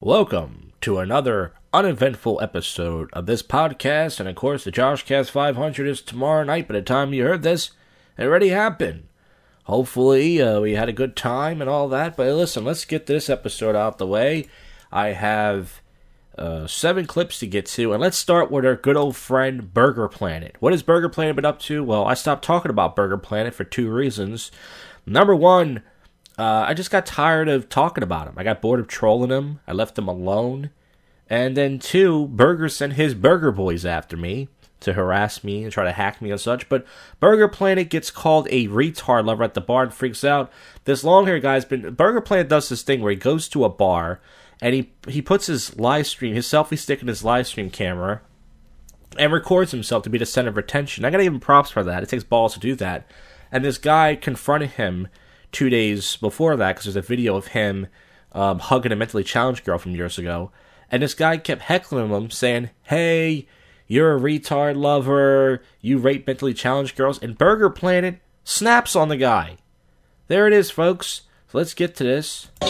Welcome to another uneventful episode of this podcast, and of course, the JoshCast 500 is tomorrow night. By the time you heard this, it already happened. Hopefully, uh, we had a good time and all that. But listen, let's get this episode out the way. I have uh, seven clips to get to, and let's start with our good old friend Burger Planet. What has Burger Planet been up to? Well, I stopped talking about Burger Planet for two reasons. Number one, uh, I just got tired of talking about him. I got bored of trolling him. I left him alone. And then two, Burger sent his Burger Boys after me to harass me and try to hack me and such. But Burger Planet gets called a retard lover at the bar and freaks out. This long hair guy's been Burger Planet does this thing where he goes to a bar and he he puts his live stream, his selfie stick in his live stream camera and records himself to be the center of attention. I gotta give him props for that. It takes balls to do that. And this guy confronted him two days before that because there's a video of him um, hugging a mentally challenged girl from years ago. And this guy kept heckling him, saying, Hey, you're a retard lover. You rape mentally challenged girls. And Burger Planet snaps on the guy. There it is, folks. So let's get to this. I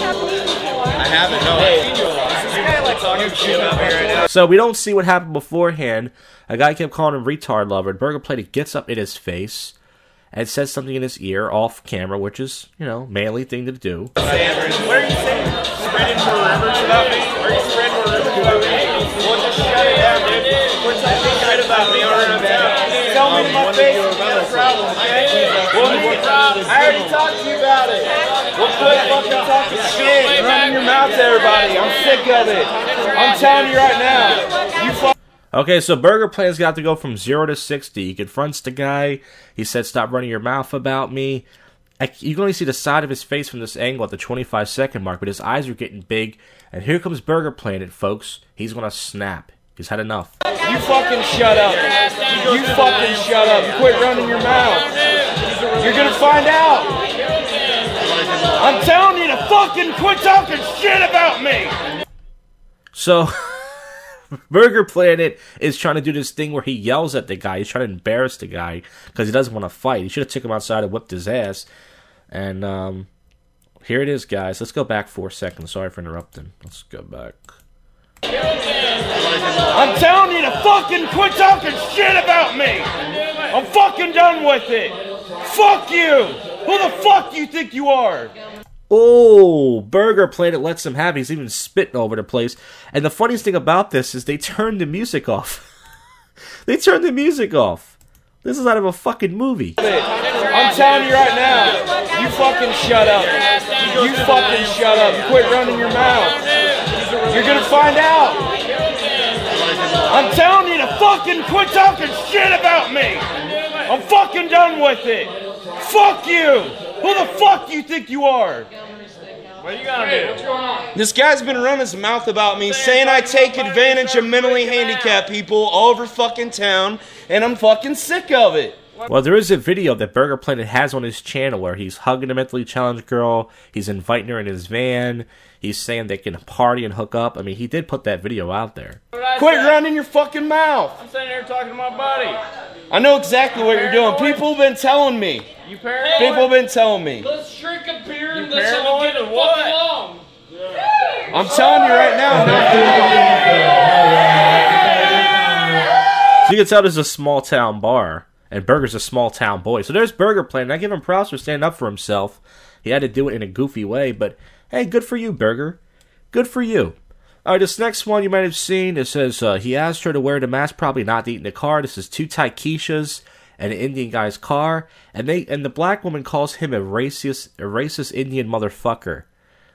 haven't. No, I've seen you a lot. Is this guy like talking shit about me right? So we don't see what happened beforehand. A guy kept calling him retard lover. And Burger Planet gets up in his face and says something in his ear off camera, which is, you know, manly thing to do. What are you saying? Spreading rumors about me? Are you spreading rumors about me? Well, just shut it down, dude. Quit talking shit about me around. Tell me to my face if you got a problem, okay? I already talked to you about it. Well, quit fucking talking shit. Running your mouth to everybody. I'm sick of it. I'm telling you right now. Okay, so Burger Plan's got to go from zero to sixty. He confronts the guy. He said, "Stop running your mouth about me." I, you can only see the side of his face from this angle at the 25 second mark, but his eyes are getting big. And here comes Burger Planet, folks. He's gonna snap. He's had enough. You fucking shut up. You fucking shut up. Quit running your mouth. You're gonna find out. I'm telling you to fucking quit talking shit about me. So, Burger Planet is trying to do this thing where he yells at the guy. He's trying to embarrass the guy because he doesn't want to fight. He should have took him outside and whipped his ass. And um, here it is, guys. Let's go back four seconds. Sorry for interrupting. Let's go back. I'm telling you to fucking quit talking shit about me. I'm fucking done with it. Fuck you. Who the fuck you think you are? Oh, Burger Planet lets him have. He's even spitting over the place. And the funniest thing about this is they turned the music off. they turned the music off. This is out of a fucking movie. I'm telling you right now. You fucking shut up. You fucking shut up. Quit running your mouth. You're gonna find out. I'm telling you to fucking quit talking shit about me. I'm fucking done with it. Fuck you. Who the fuck do you think you are? What you gonna do? What's going on? This guy's been running his mouth about me, saying I take advantage of mentally handicapped people all over fucking town, and I'm fucking sick of it. Well, there is a video that Burger Planet has on his channel where he's hugging a mentally challenged girl. He's inviting her in his van. He's saying they can party and hook up. I mean, he did put that video out there. Quit running your fucking mouth. I'm sitting here talking to my buddy. I know exactly what you're doing. People have been telling me. You paranoid? People have been telling me. Let's drink a beer and You let's paranoid get or what? fucking along. I'm telling you right now. So you can tell this is a small town bar, and Burger's a small town boy. So there's Burger Planet. I give him props for standing up for himself. He had to do it in a goofy way, but hey, good for you, Burger. Good for you. All right, this next one you might have seen. It says uh, he asked her to wear the mask, probably not to eat in the car. This is two Taikishas and an Indian guy's car, and they and the black woman calls him a racist, a racist Indian motherfucker,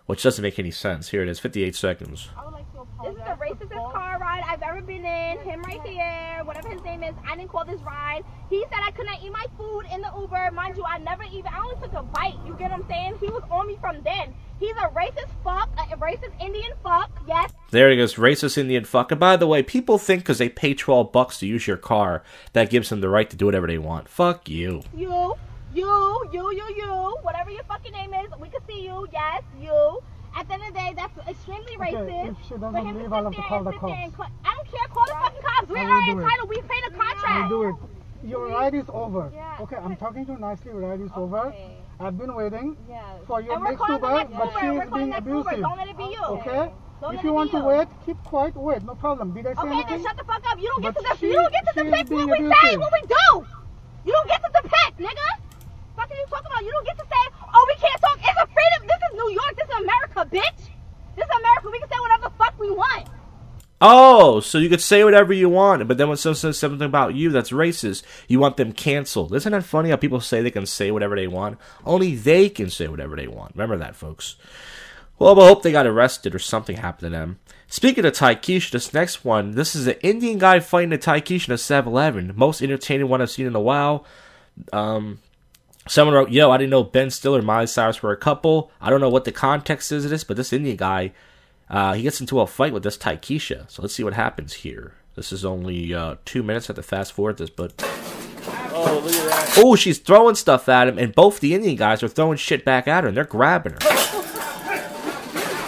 which doesn't make any sense. Here it is, 58 seconds. This is the racistest car ride I've ever been in. Him right here, whatever his name is. I didn't call this ride. He said I couldn't eat my food in the Uber. Mind you, I never even, I only took a bite. You get what I'm saying? He was on me from then. He's a racist fuck, a racist Indian fuck. Yes. There he goes, racist Indian fuck. And by the way, people think because they pay 12 bucks to use your car, that gives them the right to do whatever they want. Fuck you. You, you, you, you, you, whatever your fucking name is, we can see you. Yes, you. At the end of the day, that's extremely racist. if she For doesn't him to leave, sit I'll have to call the sit there and cops. cl- I don't care. Call the fucking cops. We are will do it. entitled. We paid a contract. I'll do it. Your ride is over. Yeah. Okay, I'm talking to you nicely. Your ride is over. I've been waiting Yeah. for your And we're next calling Uber, the next but Uber. she We're is calling being the abusive. Don't let it be you. Okay? Don't If you want to you. wait, keep quiet, wait, no problem. Did I say Okay, then anything? shut the fuck up. You don't get But to the, she- you don't get to she depict what we say, abusive. what we do. You don't get to depict, nigga. Fuck are you talking about? You don't get to say, oh, we can't talk. It's a freedom. This is New York. This is America, bitch. This is America. We can say whatever the fuck we want. Oh, so you could say whatever you want, but then when someone says something about you that's racist, you want them canceled. Isn't that funny how people say they can say whatever they want? Only they can say whatever they want. Remember that, folks. Well, I hope they got arrested or something happened to them. Speaking of Taikisha, this next one, this is an Indian guy fighting a Taikisha in a 7-Eleven. Most entertaining one I've seen in a while. Um, someone wrote, "Yo, I didn't know Ben Stiller and Miley Cyrus were a couple. I don't know what the context is of this, but this Indian guy, uh, he gets into a fight with this Taikisha. So let's see what happens here. This is only uh, two minutes. I have to fast forward this, but Oh, oh, she's throwing stuff at him, and both the Indian guys are throwing shit back at her, and they're grabbing her.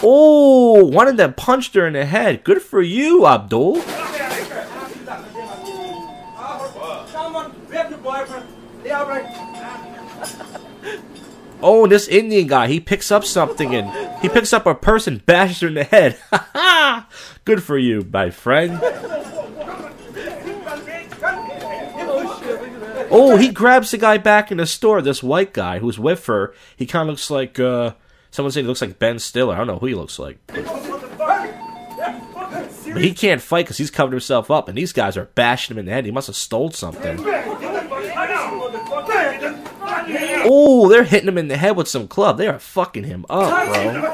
Oh, one of them punched her in the head. Good for you, Abdul. Oh, this Indian guy, he picks up something and he picks up a person, bashes her in the head. Good for you, my friend. Oh, he grabs the guy back in the store, this white guy who's with her. He kind of looks like, uh, someone said he looks like Ben Stiller. I don't know who he looks like. But he can't fight because he's covered himself up, and these guys are bashing him in the head. He must have stole something. Oh, they're hitting him in the head with some club. They are fucking him up, bro.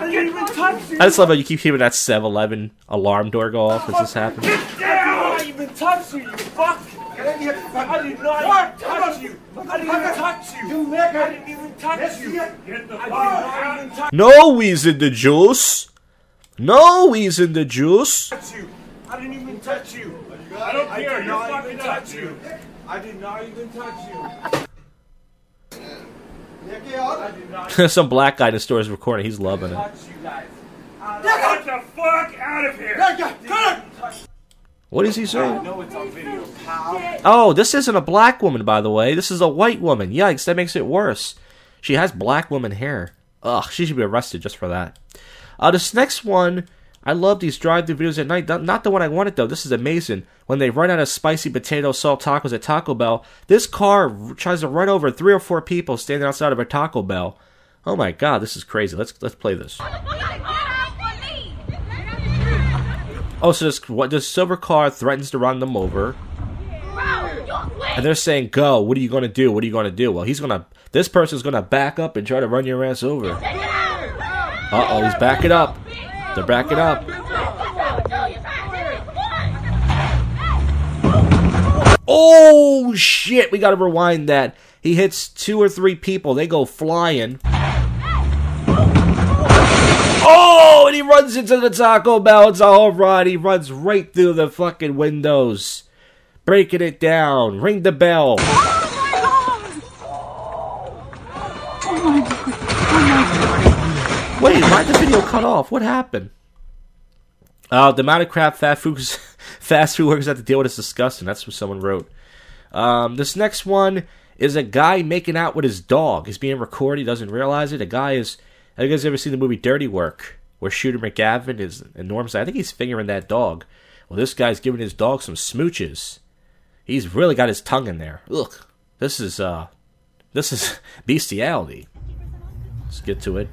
I just love how you keep hearing that 7-Eleven alarm door go off as this happens. I didn't even touch you, you fuck! I did not touch you! I didn't even touch you! I didn't even touch you! Get the I did not even touch No, he's in the juice. No, he's in the juice. I didn't even touch you! I don't care, you fucking touch you! I did not even touch you! I Some black guy in the store is recording. He's loving it. touch you guys! Get the fuck out of here! What is he I saying? know it's on video. Oh, this isn't a black woman, by the way. This is a white woman. Yikes, that makes it worse. She has black woman hair. Ugh, she should be arrested just for that. Uh, this next one, I love these drive-through videos at night. Not, the one I wanted though. This is amazing. When they run out of spicy potato salt tacos at Taco Bell, this car tries to run over three or four people standing outside of a Taco Bell. Oh my god, this is crazy. Let's let's play this. Oh, so this what this silver car threatens to run them over. And they're saying, "Go! What are you gonna do? What are you gonna do?" Well, he's gonna. This person's gonna back up and try to run your ass over. Uh oh, he's backing up. They're backing up. Oh shit! We gotta rewind that. He hits two or three people. They go flying. Oh, and he runs into the Taco Bell. It's a home run. He runs right through the fucking windows, breaking it down. Ring the bell. Why the video cut off? What happened? Uh, the amount of crap fast food fast food workers have to deal with is disgusting. That's what someone wrote. Um, this next one is a guy making out with his dog. He's being recorded. He doesn't realize it. A guy is. Have you guys ever seen the movie Dirty Work, where Shooter McGavin is enormous? I think he's fingering that dog. Well, this guy's giving his dog some smooches. He's really got his tongue in there. Look, this is uh, this is bestiality. Let's get to it.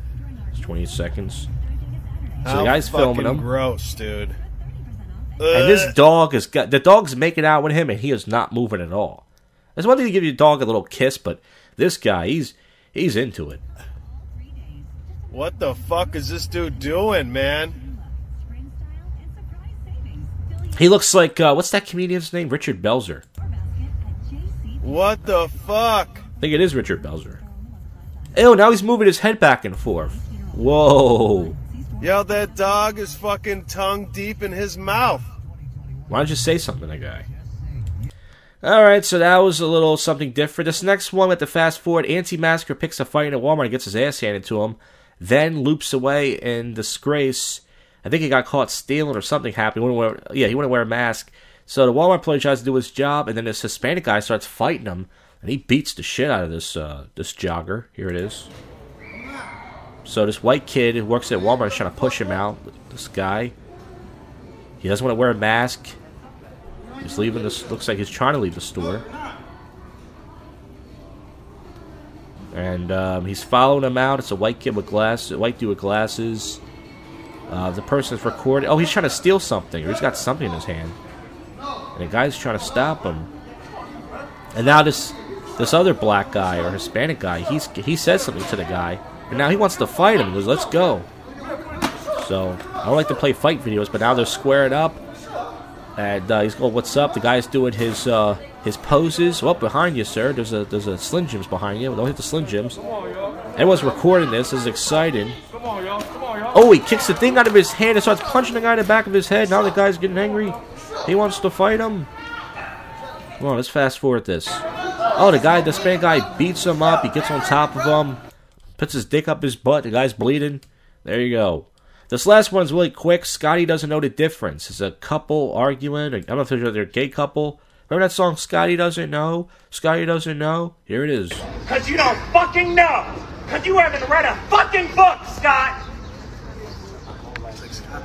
It's 28 seconds. So How the guy's filming him. Gross, dude. And this dog is got the dog's making out with him, and he is not moving at all. It's one thing to give your dog a little kiss, but this guy, he's he's into it. What the fuck is this dude doing, man? He looks like uh, what's that comedian's name? Richard Belzer. What the fuck? I think it is Richard Belzer. Oh, Now he's moving his head back and forth. Whoa! Yo, that dog is fucking tongue deep in his mouth. Why don't you say something to that guy? All right, so that was a little something different. This next one with the fast forward, anti-masker picks a fight at Walmart and gets his ass handed to him, then loops away in disgrace. I think he got caught stealing or something happened. He wear, yeah, he wouldn't wear a mask. So the Walmart employee tries to do his job, and then this Hispanic guy starts fighting him, and he beats the shit out of this uh, this jogger. Here it is. So this white kid who works at Walmart is trying to push him out. This guy. He doesn't want to wear a mask. He's leaving this. Looks like he's trying to leave the store. And um, he's following him out. It's a white kid with glasses. White dude with glasses. Uh, the person's recording. Oh, he's trying to steal something, or he's got something in his hand. And the guy's trying to stop him. And now this this other black guy or Hispanic guy, he's he says something to the guy, and now he wants to fight him. He goes, "Let's go." So I don't like to play fight videos, but now they're squaring up, and uh, he's going, "What's up?" The guy's doing his uh, his poses. Well, behind you, sir. There's a there's a Slim Jims behind you. Don't hit the Slim Jims. Everyone's recording this. This is exciting. Oh, he kicks the thing out of his hand and starts punching the guy in the back of his head. Now the guy's getting angry. He wants to fight him. Come on, let's fast forward this. Oh, the guy, the Hispanic guy beats him up. He gets on top of him, puts his dick up his butt. The guy's bleeding. There you go. This last one's really quick. Scotty doesn't know the difference. It's a couple arguing. I don't know if they're a gay couple. Remember that song, Scotty Doesn't Know? Scotty Doesn't Know? Here it is. Cause you don't fucking know. Cause you haven't read a fucking book, Scott.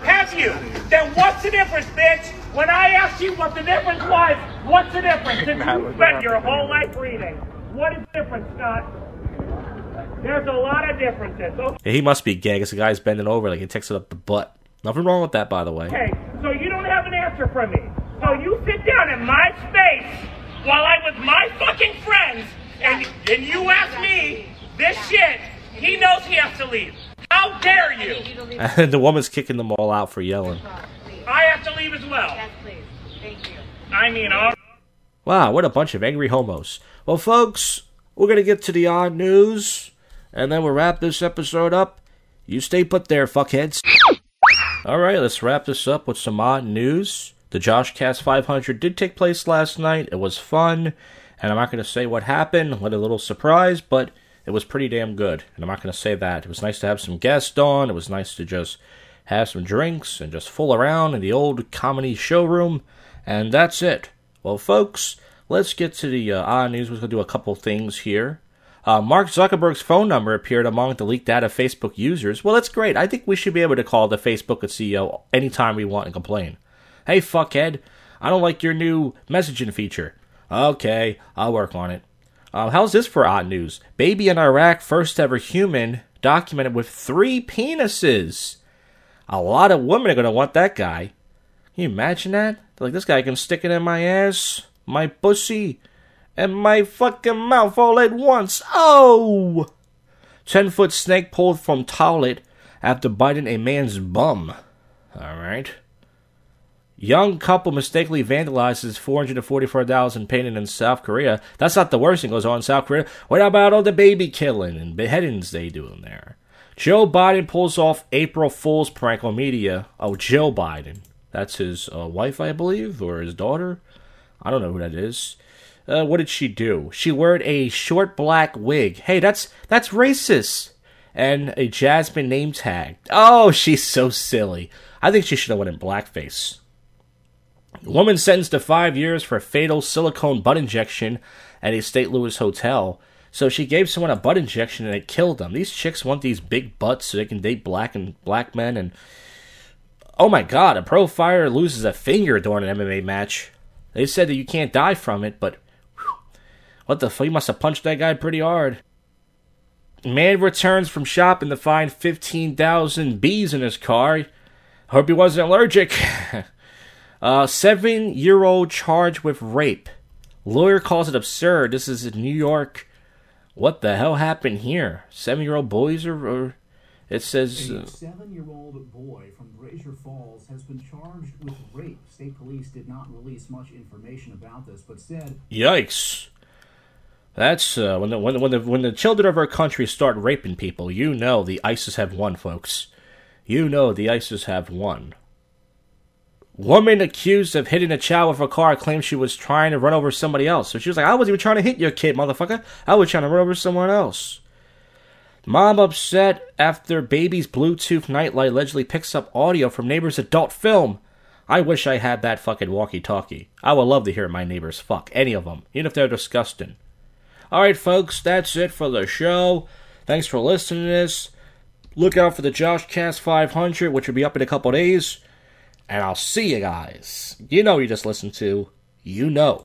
Have you? Then what's the difference, bitch? When I asked you what the difference was, what's the difference? Since you spent your whole life reading. What is the difference, Scott? There's a lot of differences. Yeah, he must be gay because the guy's bending over like he takes it up the butt. Nothing wrong with that, by the way. Okay, so you don't have an answer for me. So you sit down in my space while I'm with my fucking friends, and, and you ask me this shit. He knows he has to leave. How dare you? And the woman's kicking them all out for yelling. I have to leave as well. Yes, please. Thank you. I mean, all Wow, what a bunch of angry homos. Well, folks, we're going to get to the odd news, and then we'll wrap this episode up. You stay put there, fuckheads. All right, let's wrap this up with some odd news. The Josh Cast 500 did take place last night. It was fun, and I'm not going to say what happened. Let a little surprise, but it was pretty damn good. And I'm not going to say that. It was nice to have some guests on. It was nice to just have some drinks and just fool around in the old comedy showroom. And that's it. Well, folks, let's get to the uh, odd news. We're going to do a couple things here. Uh, Mark Zuckerberg's phone number appeared among the leaked data of Facebook users. Well, that's great. I think we should be able to call the Facebook CEO anytime we want and complain. Hey, fuckhead, I don't like your new messaging feature. Okay, I'll work on it. Uh, how's this for odd news? Baby in Iraq, first ever human documented with three penises. A lot of women are going to want that guy. Can you imagine that? They're like, this guy can stick it in my ass, my pussy, and my fucking mouth all at once. Oh! 10 foot snake pulled from toilet after biting a man's bum. Alright. Young couple mistakenly vandalizes 444,000 painting in South Korea. That's not the worst thing goes on in South Korea. What about all the baby killing and beheadings they do in there? Joe Biden pulls off April Fool's prank on media. Oh, Joe Biden. That's his uh, wife, I believe, or his daughter. I don't know who that is. Uh, what did she do? She wore a short black wig. Hey, that's that's racist. And a Jasmine name tag. Oh, she's so silly. I think she should have went in blackface. Woman sentenced to five years for fatal silicone butt injection at a St. Louis hotel. So she gave someone a butt injection and it killed them. These chicks want these big butts so they can date black and black men. And oh my god, a pro fighter loses a finger during an MMA match. They said that you can't die from it, but what the fuck? You must have punched that guy pretty hard. Man returns from shopping to find 15,000 bees in his car. Hope he wasn't allergic. uh, seven year old charged with rape. Lawyer calls it absurd. This is in New York. What the hell happened here? Seven year old boys are. or it says. A Uh, seven-year-old boy from Brasher Falls has been charged with rape. State police did not release much information about this, but said Yikes! That's uh, when the when when the when the children of our country start raping people. You know the ISIS have won, folks. You know the ISIS have won. Woman accused of hitting a child with a car claims she was trying to run over somebody else. So she was like, "I wasn't even trying to hit your kid, motherfucker. I was trying to run over someone else." Mom upset after baby's Bluetooth nightlight allegedly picks up audio from neighbor's adult film. I wish I had that fucking walkie-talkie. I would love to hear my neighbors fuck any of them, even if they're disgusting. All right, folks, that's it for the show. Thanks for listening to this. Look out for the Josh Cast 500, which will be up in a couple days. And I'll see you guys. You know you just listened to. You know.